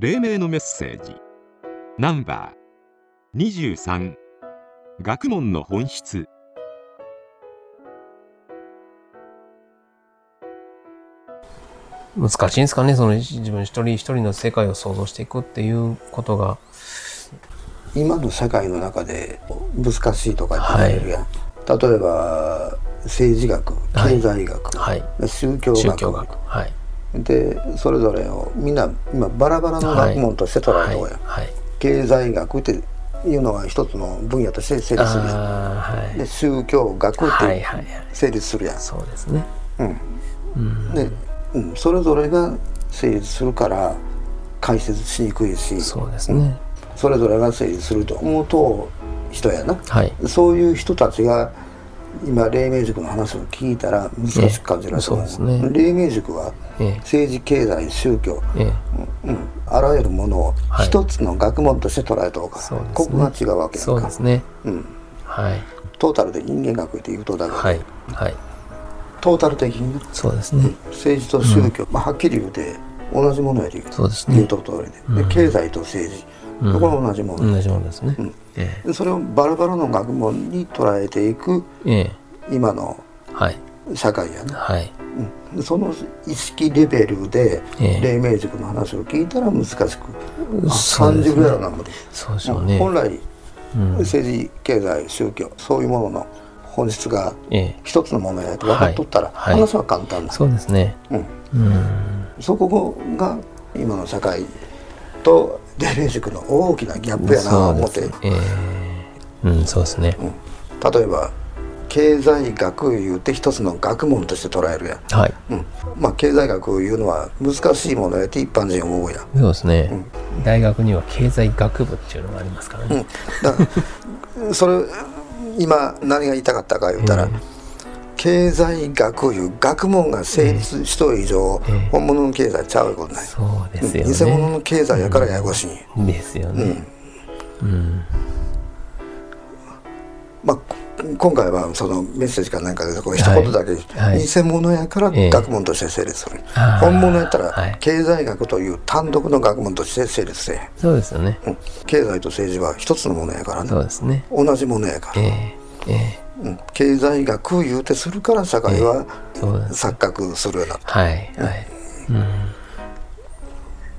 黎明のメッセージ。ナンバー。23学問の本質。難しいんですかねその自分一人一人の世界を想像していくっていうことが。今の社会の中で難しいとか言るやん、例えば政治学経済学、はい。宗教学。宗教学。はいでそれぞれをみんな今バラバラの学問として捉えとうや。ん、はいはい。経済学っていうのが一つの分野として成立するやん。はい。で宗教学っはいてはいはい成立するやん、そうですね。うん。うん。で、うん、それぞれが成立するから解説しにくいし。そうですね。それぞれが成立すると思うと人やな。はい。そういう人たちが今黎明塾の話を聞いたら難しく感じると思ええそうですね。黎明塾はええ。政治経済宗教、ええ。うん、あらゆるものをはい。一つの学問として捉えとうか。ら、そうですね。ここが違うわけやんか。そうですね。うん、はい。トータルで人間学って言うとだけど、はい。はい。トータル的にねそうですね。政治と宗教、まあ、はっきり言うて同じものやでそうですね。言うとりで,、で経済と政治、うん。これは同じもの、同じものですね。ん。えでそれをバラバラの学問に捉えていくええ。え今のはい。社会やな、はい。うん、その意識レベルでええ。黎明塾の話を聞いたら難しく、あそうですね感じるやろなもで、そうでしょうね本来うん。政治経済宗教そういうものの本質がええ。一つのものやと分かっとったら、はい。はい。話は簡単だ、そうですね。うん、うんそこが今の社会と黎明塾の大きなギャップやなそう思って、うんそうですね。例えば経済学言うて一つの学問として捉えるやん、はい。うん、まあ経済学いうのは難しいものやって一般人思うやん。そうですね。大学には経済学部っていうのがありますからね。だからそれ今何が言いたかったか言ったら、え経済学いう学問が成立しとる以上、ええ本物の経済ちゃうことない、そうですよ偽物ねの経済やからややこしいんや。ですよね。うん。まあ今回はそのメッセージかなんかでこう一言だけ、はい。偽物やからええ。学問として成立する、あー。本物やったらはい。経済学という単独の学問として成立せそうですよね。うん。経済と政治は一つのものやからね。そうですね。同じものやから、ええ。ええ。うん、経済学言うてするから社会は錯覚するようになった。はいはい。うん。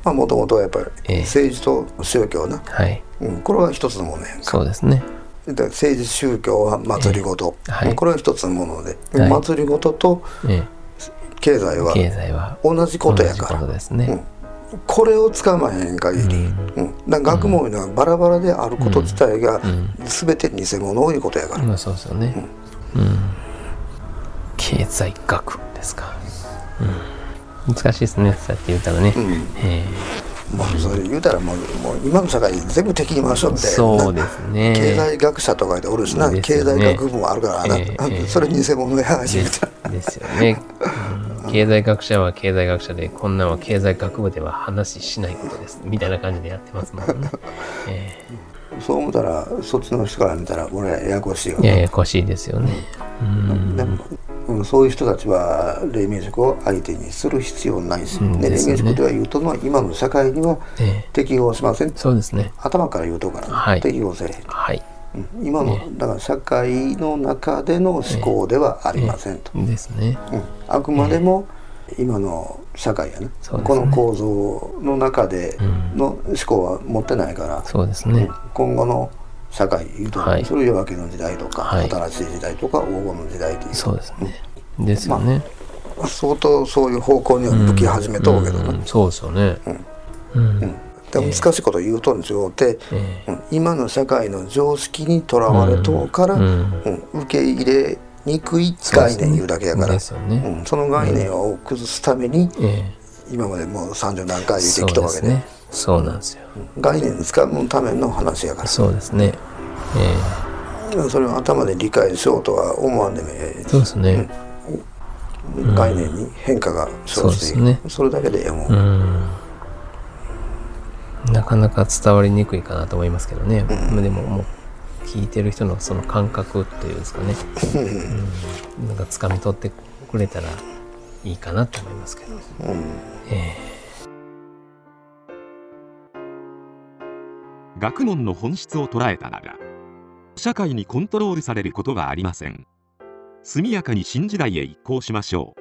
まあもともとはやっぱりええ。政治と宗教な、はい。うん、これは一つのものやんか。そうですね。で政治宗教は祭りごと、ええ。はい。これは一つのもので、はい。祭りごととえ経済はえ経済は同じことやから。同じことですね。うん、これをつかまへん限り、うん。学問いうのはバラバラであること自体がん。全て偽物をいうことやから、まあそうですよね。うん。経済学ですか。うん。難しいですね。そうやって言ったらね。うん。えもうそれ言うたらもうもう今の社会全部敵に回しとえってそうですね。経済学者とかでおるしな、ね。済学部もあるからな、ええええ。それ偽物やで言うすたらですよね、うん経済学者は経済学者でこんなんは経済学部では話しないことです。みたいな感じでやってますもんね、えそう思ったらそっちの人から見たら俺らややこしいよえややこしいですよね。そういう人たちは黎明塾を相手にする必要ないし、うね。黎明塾では言うとのは今の社会にはええ。適応しません。そうですね。頭から言うとから、はい。適応せえへん、はい。うん今の、だから社会の中での思考ではありませんと、ですね。うん、あくまでも今の社会やね。ね。この構造の中でうんの思考は持ってないから、そうですね。今後の社会いうと、はい。それ夜明けの時代とか、はい。新しい時代とか黄金の時代っていう。そうですね。ですよね、相当そういう方向には向き始めとうけどな、うん。そうですよね。うん、で難しいこと言うとんですよ。って、ええ。うん今の社会の常識にとらわれとうから、うん。うん受け入れにくい概念言うだけやから。ですよね。うん、その概念を崩すために、え今までもう30何回え言ってそうきたわけで。ですね。そうなんですよ。概念つかむための話やから。そうですね。えそれを頭で理解しようとは思わんでもええそうですね。え概念に変化が生じていく。そね。それだけでええもん、かなか伝わりにくいかなと思いますけどね、でももう聞いてる人のその感覚っていうんですかね、うん、なんか掴み取ってくれたらいいかなと思いますけど、うん。え学問の本質を捉えたなら社会にコントロールされることはありません。速やかに新時代へ移行しましょう